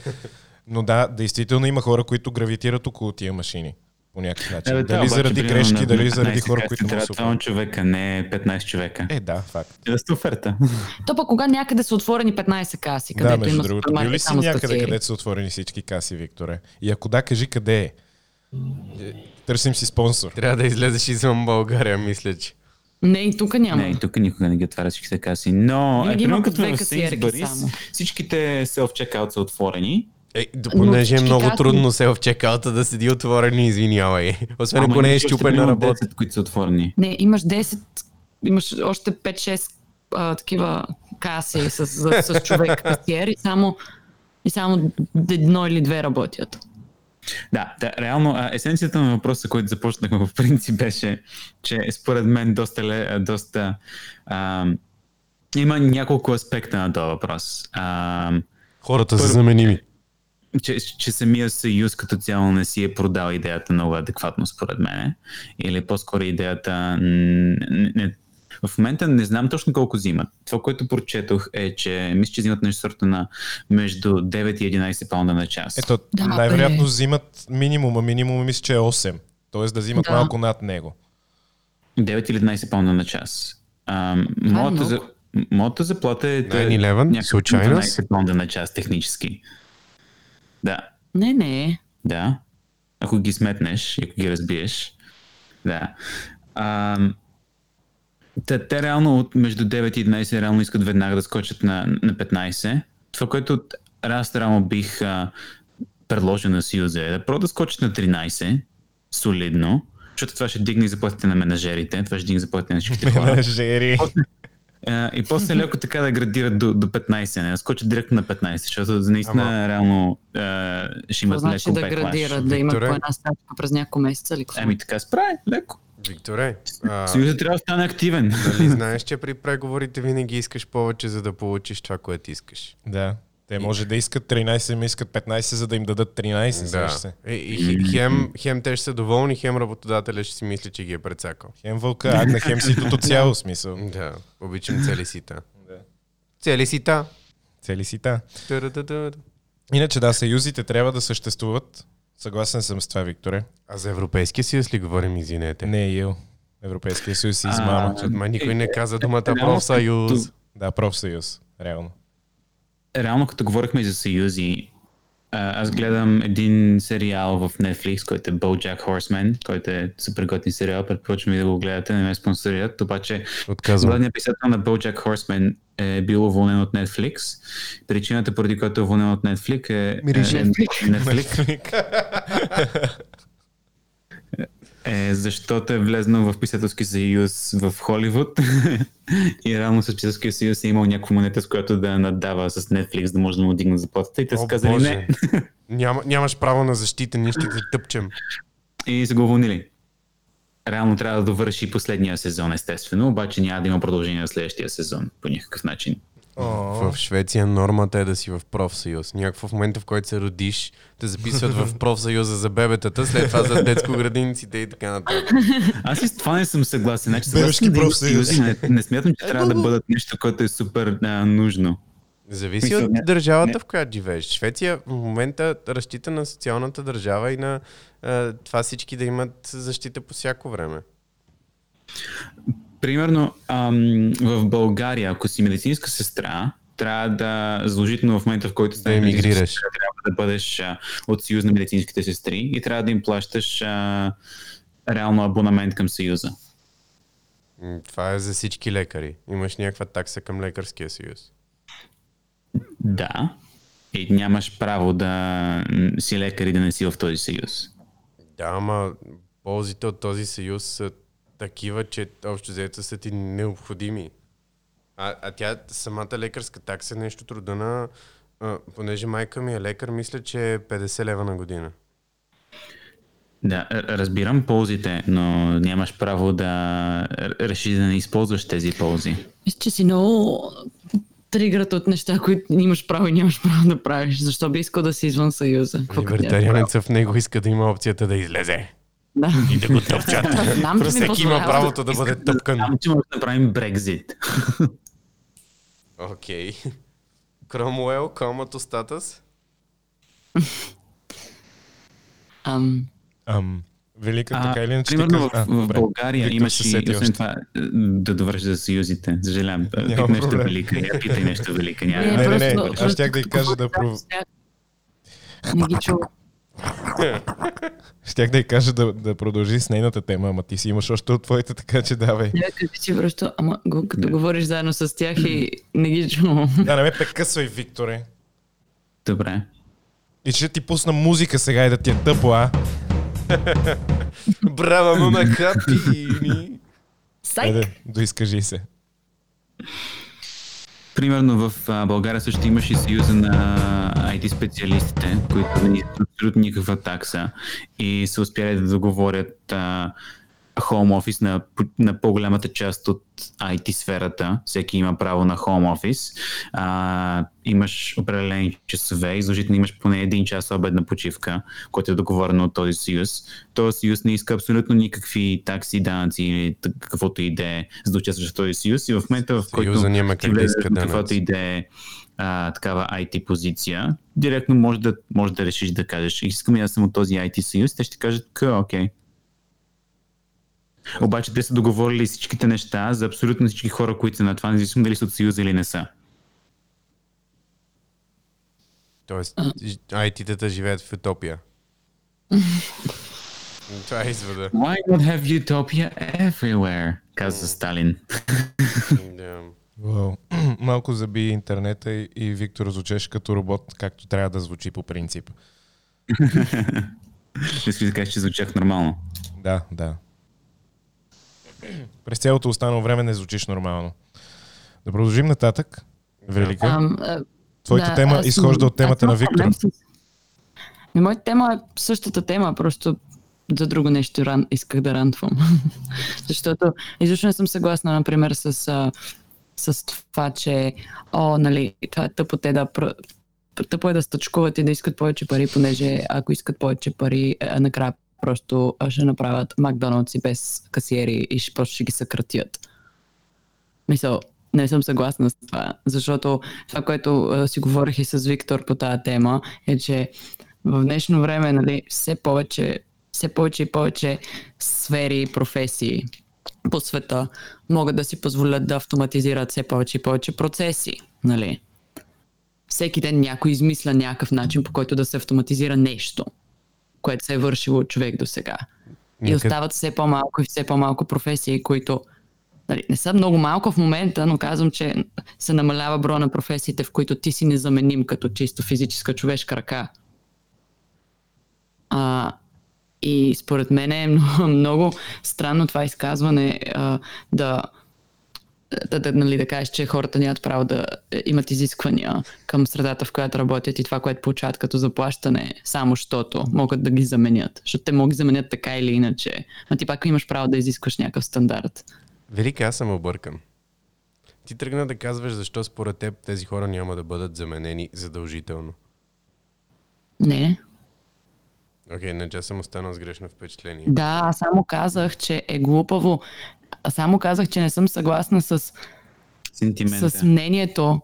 Но да, действително има хора, които гравитират около тия машини по някакъв начин. Е, да, дали обаче, заради грешки, на- дали заради 15 хора, каси които му трябва се двама човека, не 15 човека. Е, да, факт. Да сте оферта. То пък кога някъде са отворени 15 каси, Да, където между има другото. супермаркет Бил ли си някъде, касиери? където са отворени всички каси, Викторе? И ако да, кажи къде е. Е, Търсим си спонсор. Трябва да излезеш извън България, мисля, че. Не, и тук няма. Не, и тук никога не ги отваря всичките каси. Но, е, примерно като в Sainsbury's, само. всичките self-checkout са отворени. Е, понеже е много каси- трудно се в чекаута да седи отворен, извинявай. Освен ако не е щупен на работа. 10, които са отворени. Не, имаш 10, имаш още 5-6 а, такива каси с, с, с човек касиер и само, и само едно или две работят. Да, да реално есенцията на въпроса, който започнахме в принцип беше, че според мен доста, доста а, има няколко аспекта на този въпрос. А, Хората са Първо- заменими. Че, че самия съюз като цяло не си е продал идеята много адекватно, според мен. Или по-скоро идеята... Не, не, в момента не знам точно колко взимат. Това, което прочетох е, че мисля, че взимат нещо сорта на между 9 и 11 паунда на час. Ето, Да, най-вероятно бе. взимат минимума. Минимума мисля, че е 8. Тоест да взимат Да. малко над него. 9 или 11 паунда на час. А, е моята, за, моята заплата е 9-11? някъде Случайно? 12 паунда на час технически. Да, Не, не. да. Ако ги сметнеш, и ако ги разбиеш. Да. А, те, те реално от между 9 и 11 реално искат веднага да скочат на, на 15. Това, което аз реално бих а, предложил на Съюза е да про да скочат на 13 солидно, защото това ще дигне и заплатите на менажерите, това ще дигне заплатите на всичките хора. Жери. А, и после леко така да градират до, до 15, не да скочат директно на 15, защото наистина Ама- реално а, ще имат значи леко да backlash. градират, да имат по една стачка през няколко месеца или какво? Ами така справи, леко. Викторе, а, Съюзът трябва да стане активен. нали знаеш, че при преговорите винаги искаш повече, за да получиш това, което искаш? Да. Те може да искат 13, ами искат 15, за да им дадат 13. Да. Се. И, и, хем, хем те ще са доволни, хем работодателя ще си мисли, че ги е прецакал. Хем вълка, агна, хем ситото цяло смисъл. Да, обичам цели сита. Да. Цели сита. Цели си та. Ту-ру-ту-ту. Иначе да, съюзите трябва да съществуват. Съгласен съм с това, Викторе. А за Европейския съюз ли говорим, извинете? Не е ил. Европейския съюз А, измама. Май никой не каза думата Реално, профсъюз. Да, профсъюз. Реално. Реално като говорихме за съюзи, аз гледам един сериал в Netflix, който е BoJack Horseman, който е супер готин сериал, предпочвам и да го гледате, не ме спонсорират, обаче Отказвам. Главният писател на BoJack Horseman е бил уволнен от Netflix. Причината, поради която е уволнен от Netflix е... Мирише. е, Netflix е защото е влезнал в писателски съюз в Холивуд и реално с писателския съюз е имал някаква монета, с която да надава с Netflix, да може да му дигне заплатата и те са казали Боже. не Няма, нямаш право на защита, ние ще те тъпчем. и са го уволнили. Реално трябва да довърши последния сезон, естествено, обаче няма да има продължение на следващия сезон по някакъв начин. В Швеция нормата е да си в профсъюз. Някакво в момента, в който се родиш, те записват в профсъюза за бебетата, след това за детско градиниците и така нататък. Аз и с това не съм съгласен. Значи, Бебешки профсъюз. не, не смятам, че трябва да бъдат нещо, което е супер а, нужно. Зависи от не- държавата, не. в която живееш. Швеция в момента разчита на социалната държава и на а, това всички да имат защита по всяко време. Примерно ам, в България, ако си медицинска сестра, трябва да задължително в момента, в който медицинска емигрираш. трябва да бъдеш а, от Съюз на медицинските сестри и трябва да им плащаш а, реално абонамент към Съюза. Това е за всички лекари. Имаш някаква такса към лекарския съюз. Да. И нямаш право да си лекар и да не си в този съюз. Да, ама ползите от този съюз са такива, че общо взето са ти необходими. А, а тя, самата лекарска такса е нещо труда на... А, понеже майка ми е лекар, мисля, че е 50 лева на година. Да, разбирам ползите, но нямаш право да решиш да не използваш тези ползи. Мисля, че си много тригърът от неща, които имаш право и нямаш право да правиш. Защо би искал да си извън Съюза? Либертарианеца в него иска да има опцията да излезе. Да. И да го тъпчат. Знам, че Просто всеки има правото да бъде тъпкан. Само, че може да направим Брекзит. Окей. Кромуел, комато статус. Ам, Ам, велика, А, така или иначе. примерно в, в. България Виктор имаш се и, освен това, е, да довърши за съюзите. Съжалявам. Няма Питай нещо проблем. велика. Я питай нещо велика. Няма. Не, не, не, просто- аз щях да й кажа да пров- Не ги чува. Щях да й кажа да, да продължи с нейната тема, ама ти си имаш още от твоите, така че давай. Не, кажи си просто, ама като говориш заедно с тях и не ги чувам. Да, не ме прекъсвай, Викторе. Добре. И ще ти пусна музика сега и да ти е тъпо, а? Браво, мама, капини! Сайк! Айде, доизкажи се. Примерно в България също имаше съюза на IT специалистите, които не искат абсолютно никаква такса и са успяли да договорят а, home office на, на по-голямата част от IT сферата. Всеки има право на home office. А, имаш определени часове и задължително имаш поне един час обедна почивка, който е договорено от този съюз. Този съюз не иска абсолютно никакви такси, данъци или каквото и да е, за да участваш в този съюз. И в момента, в който ти влезеш данъци. и да е а, такава IT позиция, директно може да, може да решиш да кажеш, искам и аз съм от този IT съюз, те ще кажат, окей. Обаче те са договорили всичките неща за абсолютно всички хора, които са на това, независимо дали са от съюза или не са. Тоест, IT-тата живеят в утопия. Това е извода. Why not have utopia everywhere? Каза Сталин. Вау. Малко заби интернета и, и Виктор звучеше като робот, както трябва да звучи по принцип. Искаш да кажеш, че звучах нормално. Да, да. През цялото останало време не звучиш нормално. Да продължим нататък. Велика. Твоята да, тема аз изхожда от темата аз на Виктор. Ми, моята тема е същата тема, просто за друго нещо ран, исках да рантвам. Защото изобщо не съм съгласна, например, с, а, с това, че о, нали, това е тъпо те да тъпо е да стъчкуват и да искат повече пари, понеже ако искат повече пари, а, накрая просто ще направят Макдоналдс и без касиери и ще, просто ще ги съкратят. Мисъл, не съм съгласна с това, защото това, което а, си говорих и с Виктор по тази тема, е, че в днешно време нали, все повече все повече и повече сфери и професии по света могат да си позволят да автоматизират все повече и повече процеси. Нали? Всеки ден някой измисля някакъв начин, по който да се автоматизира нещо, което се е вършило от човек до сега. И остават все по-малко и все по-малко професии, които нали, не са много малко в момента, но казвам, че се намалява броя на професиите, в които ти си незаменим като чисто физическа човешка ръка. А, и според мен е много, много странно това изказване а, да, да, да, нали, да кажеш, че хората нямат право да е, имат изисквания към средата, в която работят и това, което получават като заплащане, само защото могат да ги заменят. Защото те могат да заменят така или иначе. Но ти пак имаш право да изискваш някакъв стандарт. Велика, аз съм объркан. Ти тръгна да казваш защо според теб тези хора няма да бъдат заменени задължително. Не. Окей, не, че съм останал с грешно впечатление. Да, само казах, че е глупаво. Аз Само казах, че не съм съгласна с Сентимента. с мнението,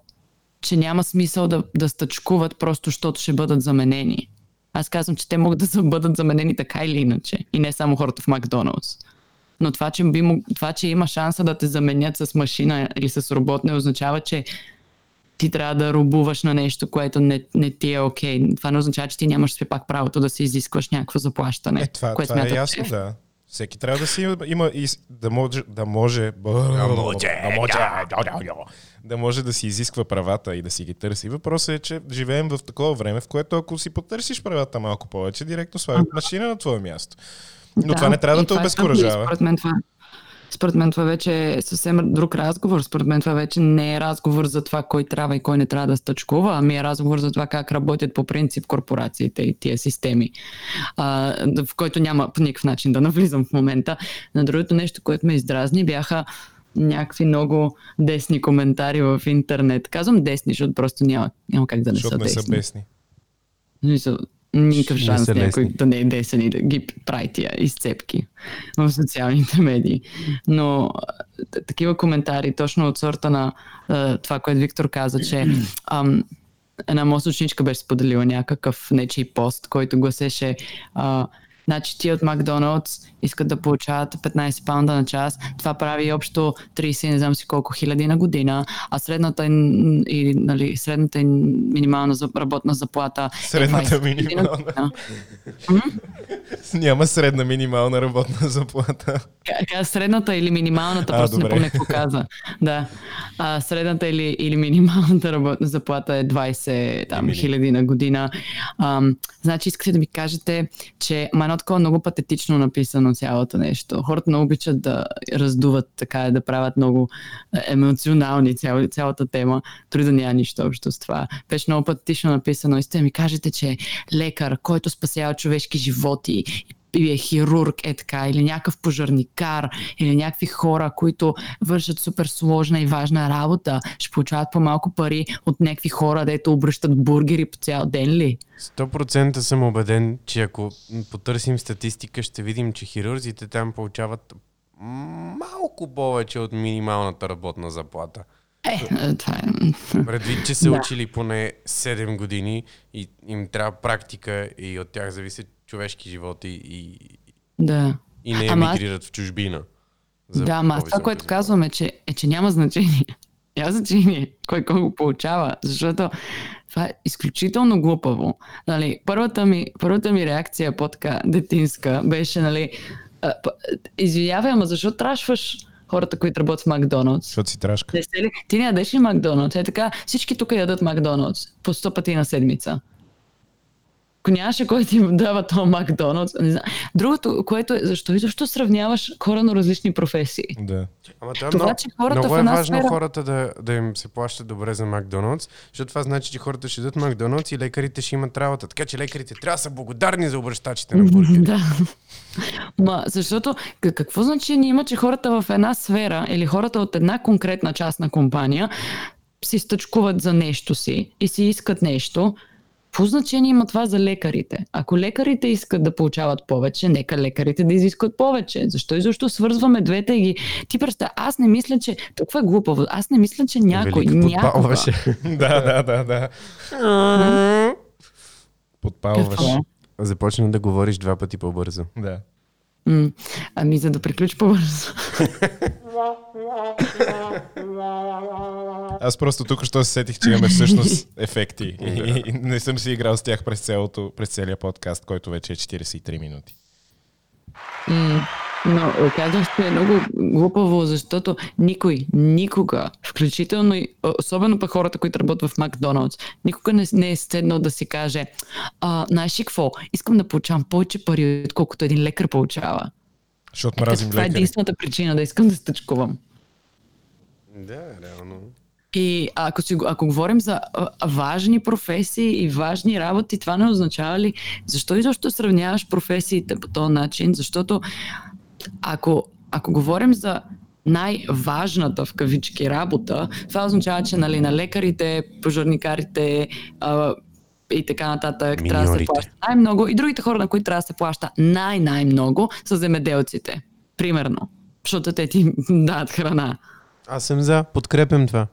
че няма смисъл да, да стъчкуват просто, защото ще бъдат заменени. Аз казвам, че те могат да бъдат заменени така или иначе. И не само хората в Макдоналдс. Но това че, би, това, че има шанса да те заменят с машина или с робот, не означава, че ти трябва да рубуваш на нещо, което не, не ти е окей. Okay. Това не означава, че ти нямаш все пак правото да се изискваш някакво заплащане. Е, това, което това е ясно, да. Всеки трябва да си има, има и да може, да може, да може, да може, да може да си изисква правата и да си ги търси. Въпросът е, че живеем в такова време, в което ако си потърсиш правата малко повече, директно слагат машина на твое място. Но да, това не трябва да те обезкуражава. Според мен това, според мен това вече е съвсем друг разговор. Според мен това вече не е разговор за това кой трябва и кой не трябва да стъчкува, ами е разговор за това как работят по принцип корпорациите и тия системи, а, в който няма по никакъв начин да навлизам в момента. На другото нещо, което ме издразни, бяха някакви много десни коментари в интернет. Казвам десни, защото просто няма, няма как да не са не десни. са бесни. Никакъв шанс някой да не е десен и да ги прави тия изцепки в социалните медии. Но такива коментари, точно от сорта на това, което Виктор каза, че ам, една мозъчничка беше споделила някакъв нечий пост, който гласеше а, Значи ти от Макдоналдс искат да получават 15 паунда на час. Това прави общо 30, не знам си колко хиляди на година, а средната, и, нали, средната и минимална работна заплата е Средната е минимална. Няма средна минимална работна заплата. Средната или минималната, а, просто добре. не помня какво каза. Да. А, средната или, или минималната работна заплата е 20 там, хиляди на година. А, значи искате да ми кажете, че едно такова много патетично написано цялото нещо. Хората много обичат да раздуват така, да правят много е, емоционални цял, цялата тема, дори да няма нищо общо с това. Беше много патетично написано. И сте ми кажете, че лекар, който спасява човешки животи или е хирург, е така, или някакъв пожарникар, или някакви хора, които вършат супер сложна и важна работа, ще получават по-малко пари от някакви хора, дето обръщат бургери по цял ден ли? 100% съм убеден, че ако потърсим статистика, ще видим, че хирурзите там получават малко повече от минималната работна заплата. Е, това е. Предвид, че са да. учили поне 7 години и им трябва практика и от тях зависят човешки животи и, да. и не емигрират ама... в чужбина. Да, ама това, което казваме, че, е, че няма значение. Няма значение кой го получава, защото това е изключително глупаво. Нали, първата, ми, първата ми реакция по-така детинска беше, нали, извинявай, ама защо трашваш хората, които работят в Макдоналдс? Защото си трашка. Ти не ядеш ли Макдоналдс? Е така, всички тук ядат Макдоналдс по сто пъти на седмица ако нямаше кой ти дава то Макдоналдс, не знам. Другото, което е, защо и защо сравняваш хора на различни професии? Да. Ама това, това много, че хората много в една е важно сфера... хората да, да им се плащат добре за Макдоналдс, защото това значи, че хората ще дадат Макдоналдс и лекарите ще имат работа. Така че лекарите трябва да са благодарни за обращачите на бургери. да. Ма, защото какво значение има, че хората в една сфера или хората от една конкретна част на компания си стъчкуват за нещо си и си искат нещо, какво значение има това за лекарите? Ако лекарите искат да получават повече, нека лекарите да изискват повече. Защо и защо свързваме двете и ги... Ти представя, аз не мисля, че... Толкова е глупаво. Аз не мисля, че някой... Някога... да, да, да, да. Подпалваш. Започна да говориш два пъти по-бързо. Да. Ами за да приключи по-бързо. Аз просто тук що се сетих, че имаме всъщност ефекти. И, и не съм си играл с тях през, цялото, през целия подкаст, който вече е 43 минути. Mm, но казах, че е много глупаво, защото никой, никога, включително и особено пък хората, които работят в Макдоналдс, никога не, не е седнал да си каже, а, знаеш ли какво, искам да получавам повече пари, отколкото един лекар получава. Защото мразим Това е единствената причина да искам да стъчкувам. Да, реално. И ако, си, ако говорим за важни професии и важни работи, това не означава ли защо изобщо сравняваш професиите по този начин? Защото ако, ако говорим за най-важната в кавички работа, това означава, че нали, на лекарите, пожарникарите а, и така нататък Миньорите. трябва да се плаща най-много и другите хора, на които трябва да се плаща най-най-много са земеделците. Примерно. Защото те ти дадат храна. Аз съм за, подкрепям това.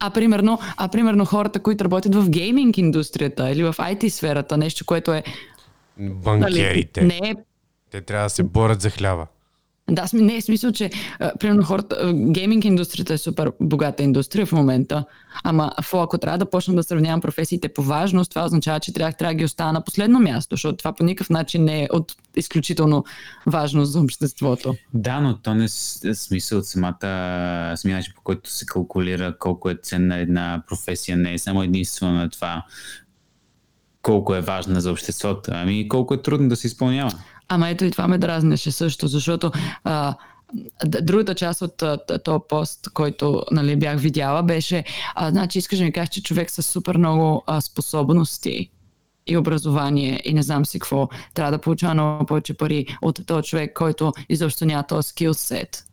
А примерно, а примерно хората, които работят в гейминг индустрията или в IT сферата, нещо, което е... Банкерите. Нали, не е Те трябва да се борят за хляба. Да, не е смисъл, че а, примерно хората, гейминг индустрията е супер богата индустрия в момента, ама фо, ако трябва да почна да сравнявам професиите по важност, това означава, че трябва, трябва да ги оставя на последно място, защото това по никакъв начин не е от изключително важност за обществото. Да, но то не е смисъл от самата самия начин, по който се калкулира колко е ценна една професия, не е само единствено на това колко е важна за обществото, ами колко е трудно да се изпълнява. Ама ето и това ме дразнеше също, защото а, другата част от този пост, който нали, бях видяла, беше, а, значи искаш да ми кажеш, че човек с супер много а, способности и образование и не знам си какво, трябва да получава много повече пари от този човек, който изобщо няма този скилсет.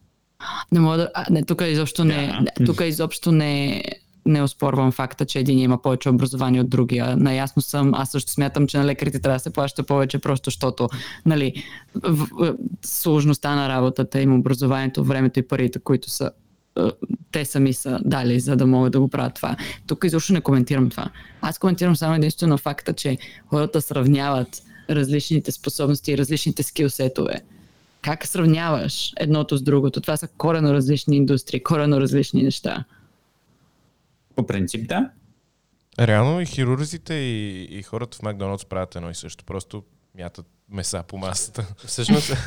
Не мога да... А, не, тук изобщо не... Не тук изобщо не не оспорвам факта, че един има повече образование от другия. Наясно съм, аз също смятам, че на лекарите трябва да се плаща повече, просто защото нали, в, в, сложността на работата им, образованието, времето и парите, които са е, те сами са дали, за да могат да го правят това. Тук изобщо не коментирам това. Аз коментирам само единствено факта, че хората сравняват различните способности и различните скилсетове. Как сравняваш едното с другото? Това са корено различни индустрии, корено различни неща. По принцип, да. Реално и хирурзите и, и хората в Макдоналдс правят едно и също. Просто мятат меса по масата. Всъщност,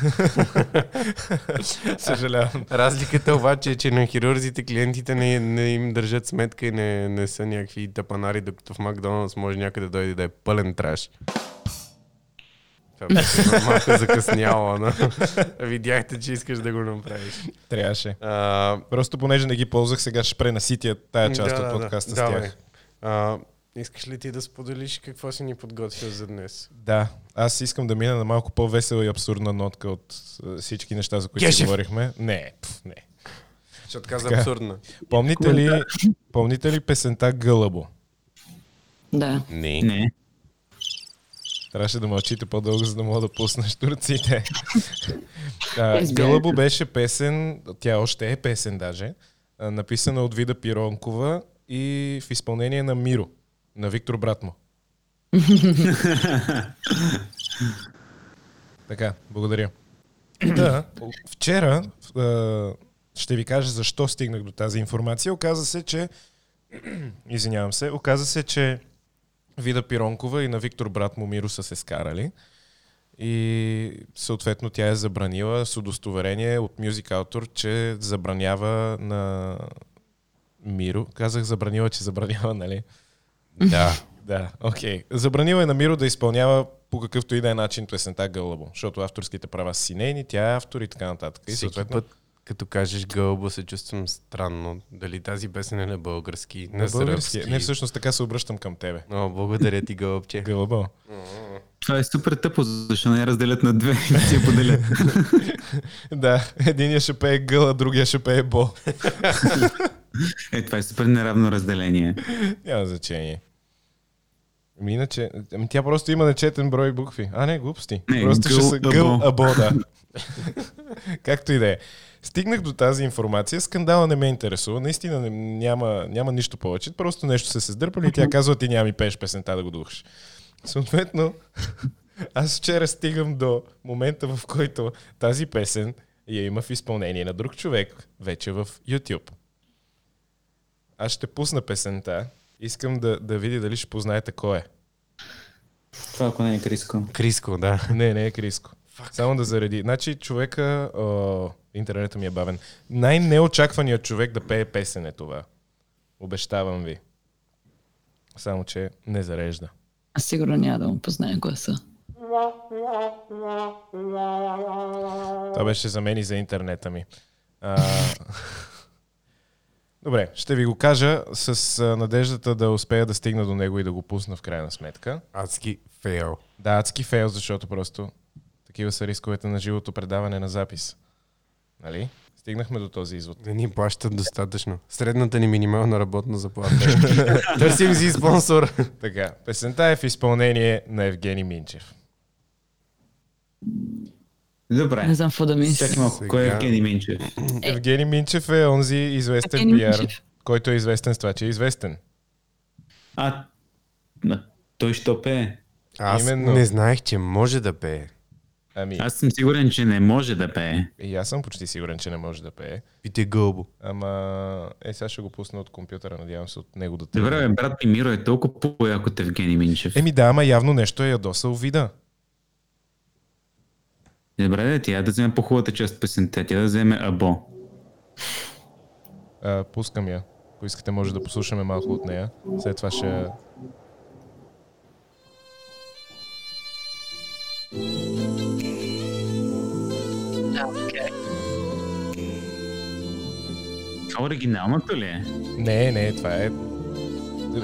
Съжалявам. разликата обаче е, че на хирурзите клиентите не, не им държат сметка и не, не са някакви тапанари, докато в Макдоналдс може някъде да дойде да е пълен траш. Това беше малко закъсняло, но видяхте, че искаш да го направиш. Трябваше. А, Просто понеже не ги ползвах, сега ще пренаситя тая част да, от подкаста да. с тях. А, искаш ли ти да споделиш какво си ни подготвил за днес? Да, аз искам да мина на малко по-весела и абсурдна нотка от всички неща, за които си говорихме. Не, пф, не. Защото каза Така. абсурдно. Помните ли, помните ли песента Гълъбо? Да. Не. Не. Трябваше да мълчите по-дълго, за да мога да пуснеш турците. Гълъбо беше песен, тя още е песен даже, написана от Вида Пиронкова и в изпълнение на Миро, на Виктор брат му. така, благодаря. да, вчера ще ви кажа защо стигнах до тази информация. Оказа се, че извинявам се, оказа се, че Вида Пиронкова и на Виктор брат му Миро са се скарали. И съответно тя е забранила с удостоверение от Music Autor, че забранява на Миро. Казах забранила, че забранява, нали? Да. Да, окей. Okay. Забранила е на Миро да изпълнява по какъвто и да е начин песента Гълъбо, защото авторските права са си нейни, тя е автор и така нататък. И Всеки съответно път, като кажеш гълбо, се чувствам странно. Дали тази песен е на български, на, на български. сръбски. Не, всъщност така се обръщам към тебе. О, благодаря ти, гълъбче. Гълъбо. Това е супер тъпо, защо не я разделят на две и си я поделят. да, единия ще пее гъла, другия ще пее бо. Е, това е супер неравно разделение. Няма значение. Ами иначе, ами тя просто има нечетен брой букви. А не, глупости. Не, просто ще гъл, са або. гъл, або, да. Както и да е. Стигнах до тази информация, скандала не ме интересува, наистина не, няма, няма нищо повече, просто нещо са се сдърпали и тя казва, ти няма ми пееш песента да го духаш. Съответно, аз вчера стигам до момента, в който тази песен я има в изпълнение на друг човек, вече в YouTube. Аз ще пусна песента. Искам да, да видя дали ще познаете кой е. Това ако не е Криско. Криско, да. Не, не е Криско. Само да зареди. Значи човека... О, интернетът ми е бавен. Най-неочакваният човек да пее песен е това. Обещавам ви. Само, че не зарежда. Аз сигурно няма да му позная гласа. Това беше за мен и за интернета ми. А... Добре, ще ви го кажа с надеждата да успея да стигна до него и да го пусна в крайна сметка. Адски фейл. Да, адски фейл, защото просто такива са рисковете на живото предаване на запис. Нали? Стигнахме до този извод. Не ни плащат достатъчно. Средната ни минимална работна заплата. Търсим си спонсор. Така, песента е в изпълнение на Евгений Минчев. Добре. Не знам какво да мисля. Чакай малко, кой е Евгений Минчев? Евгений Минчев е онзи известен Евгений пиар, Минчев. който е известен с това, че е известен. А, той ще пее. Аз Именно. не знаех, че може да пее. Ами, Аз съм сигурен, че не може да пее. и аз съм почти сигурен, че не може да пее. Пите гълбо. Ама, е, сега ще го пусна от компютъра, надявам се от него да Добре, тръгне. бе, брат ми Миро е толкова по-як от Евгений Минчев. Еми да, ама явно нещо е ядосал вида. Добре, да, тя да вземе по-хубавата част от песента, тя да вземе Або. А, пускам я. Ако искате, може да послушаме малко от нея. След това ще... Това оригиналното ли е? Не, не, това е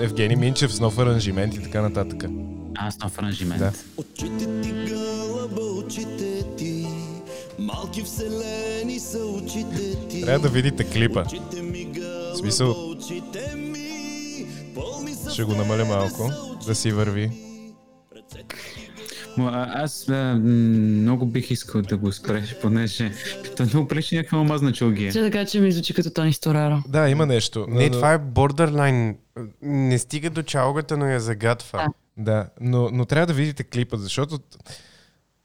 Евгений Минчев с нов аранжимент и така нататък. Аз нов аранжимент. Да. Очите ти гълъба, очите ти Малки вселени са очите ти Трябва да видите клипа. Очите ми гълъба, Смисъл- очите ми Пълни са Ще го намаля малко, да си върви. А, аз а, много бих искал да го спреш, понеже той много пречи някаква омазна чулгия. Ще така, че ми звучи като Тони Стораро. Да, има нещо. но- Не, но- това е бордерлайн. Не стига до чалгата, но я загатва. Да, но, но трябва да видите клипа, защото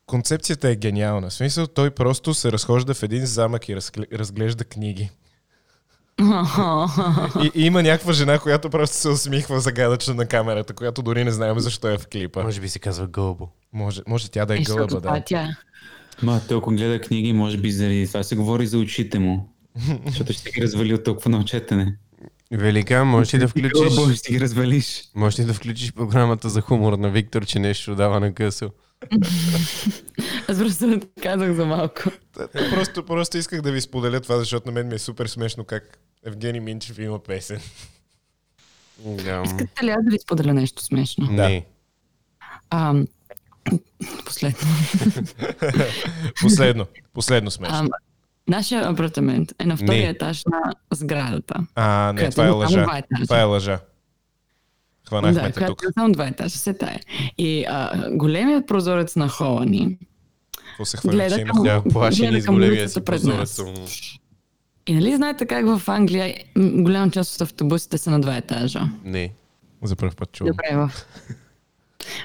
концепцията е гениална. В смисъл, той просто се разхожда в един замък и разгле- разглежда книги. И, и има някаква жена, която просто се усмихва загадъчно на камерата, която дори не знаем защо е в клипа. Може би се казва гълбо. Може, може тя да е Е, това да. е тя. Ма, той ако гледа книги, може би заради това се говори за очите му. Защото ще ги развали от толкова на четене. Велика, можеш ли да включиш, Може ще ги развалиш. можеш ли да включиш програмата за хумор на Виктор, че нещо дава на късо? Аз просто казах за малко. Просто, просто исках да ви споделя това, защото на мен ми е супер смешно как Евгений Минчев има песен. Да. Искате ли аз да ви споделя нещо смешно? Не. А, последно. Последно, последно смешно. А, нашия апартамент е на втория Не. етаж на сградата. А, не, Където това е лъжа. Това е лъжа. Хванахме да, те тук. само два етажа, се тая. И а, големият прозорец на хола ни Какво се хвърли, гледа че има към- плашени с големия си прозорец. И нали знаете как в Англия голяма част от автобусите са на два етажа? Не. За първ път чувам. Добре, в,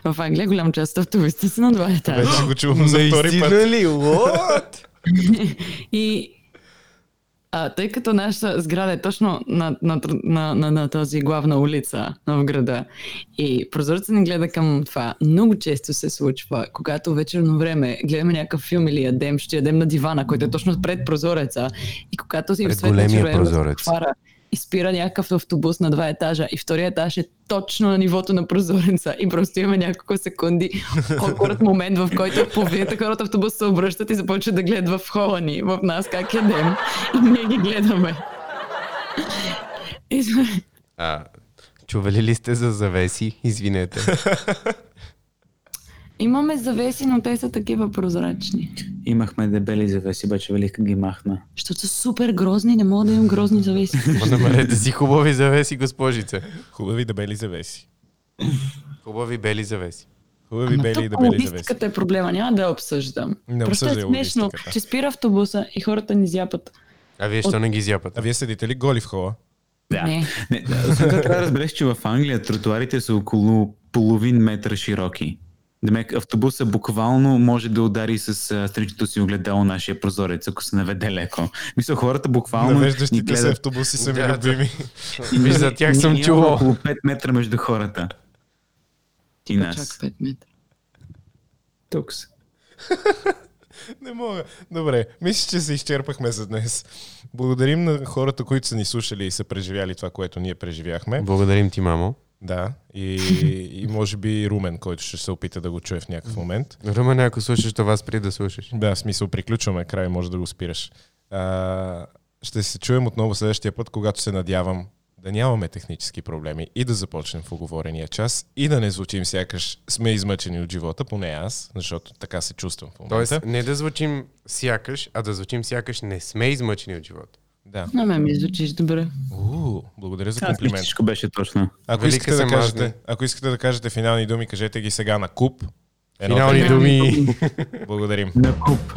в Англия голяма част от автобусите са на два етажа. Вече го чувам за втори път. ли? What? И а, тъй като нашата сграда е точно на, на, на, на, на този главна улица в града и прозорецът ни гледа към това, много често се случва, когато вечерно време гледаме някакъв филм или ядем, ще ядем на дивана, който е точно пред прозореца и когато си Пред големия прозорец. хвара и спира някакъв автобус на два етажа и втория етаж е точно на нивото на прозореца и просто имаме няколко секунди awkward момент, в който половината хора от автобус се обръщат и започват да гледат в хола ни, в нас как ядем и ние ги гледаме. А, чували ли сте за завеси? Извинете. Имаме завеси, но те са такива прозрачни. Имахме дебели завеси, обаче Велика ги махна. Защото са супер грозни, не мога да имам грозни завеси. Намерете си хубави завеси, госпожице. Хубави дебели завеси. Хубави бели завеси. Хубави Ама бели и дебели завеси. логистиката е проблема, няма да я обсъждам. Не Просто е смешно, че спира автобуса и хората ни зяпат. А вие що не ги А зяпате? вие седите ли голи в хола? Да. Не. Не, да, трябва да разбереш, че в Англия тротуарите са около половин метър широки. Демек автобуса буквално може да удари с а, страничното си огледало нашия прозорец, ако се наведе леко. Мисля, хората буквално Навеждащите се гледат. автобуси са ми любими. Виж, за тях съм чувал. Около 5 метра между хората. И Чак нас. 5 метра. Тук са. Не мога. Добре, мисля, че се изчерпахме за днес. Благодарим на хората, които са ни слушали и са преживяли това, което ние преживяхме. Благодарим ти, мамо. Да, и, и може би Румен, който ще се опита да го чуе в някакъв момент. Румен, ако слушаш това, спри да слушаш. Да, в смисъл, приключваме край, може да го спираш. А, ще се чуем отново следващия път, когато се надявам да нямаме технически проблеми и да започнем в оговорения час и да не звучим сякаш сме измъчени от живота, поне аз, защото така се чувствам в момента. Тоест, не да звучим сякаш, а да звучим сякаш не сме измъчени от живота. Да. На мен ми звучиш добре. У, благодаря за комплимент. всичко беше точно. Ако Велика искате, да кажете, ако искате да кажете финални думи, кажете ги сега на куп. Едно, Финални думи. Благодарим. На куп.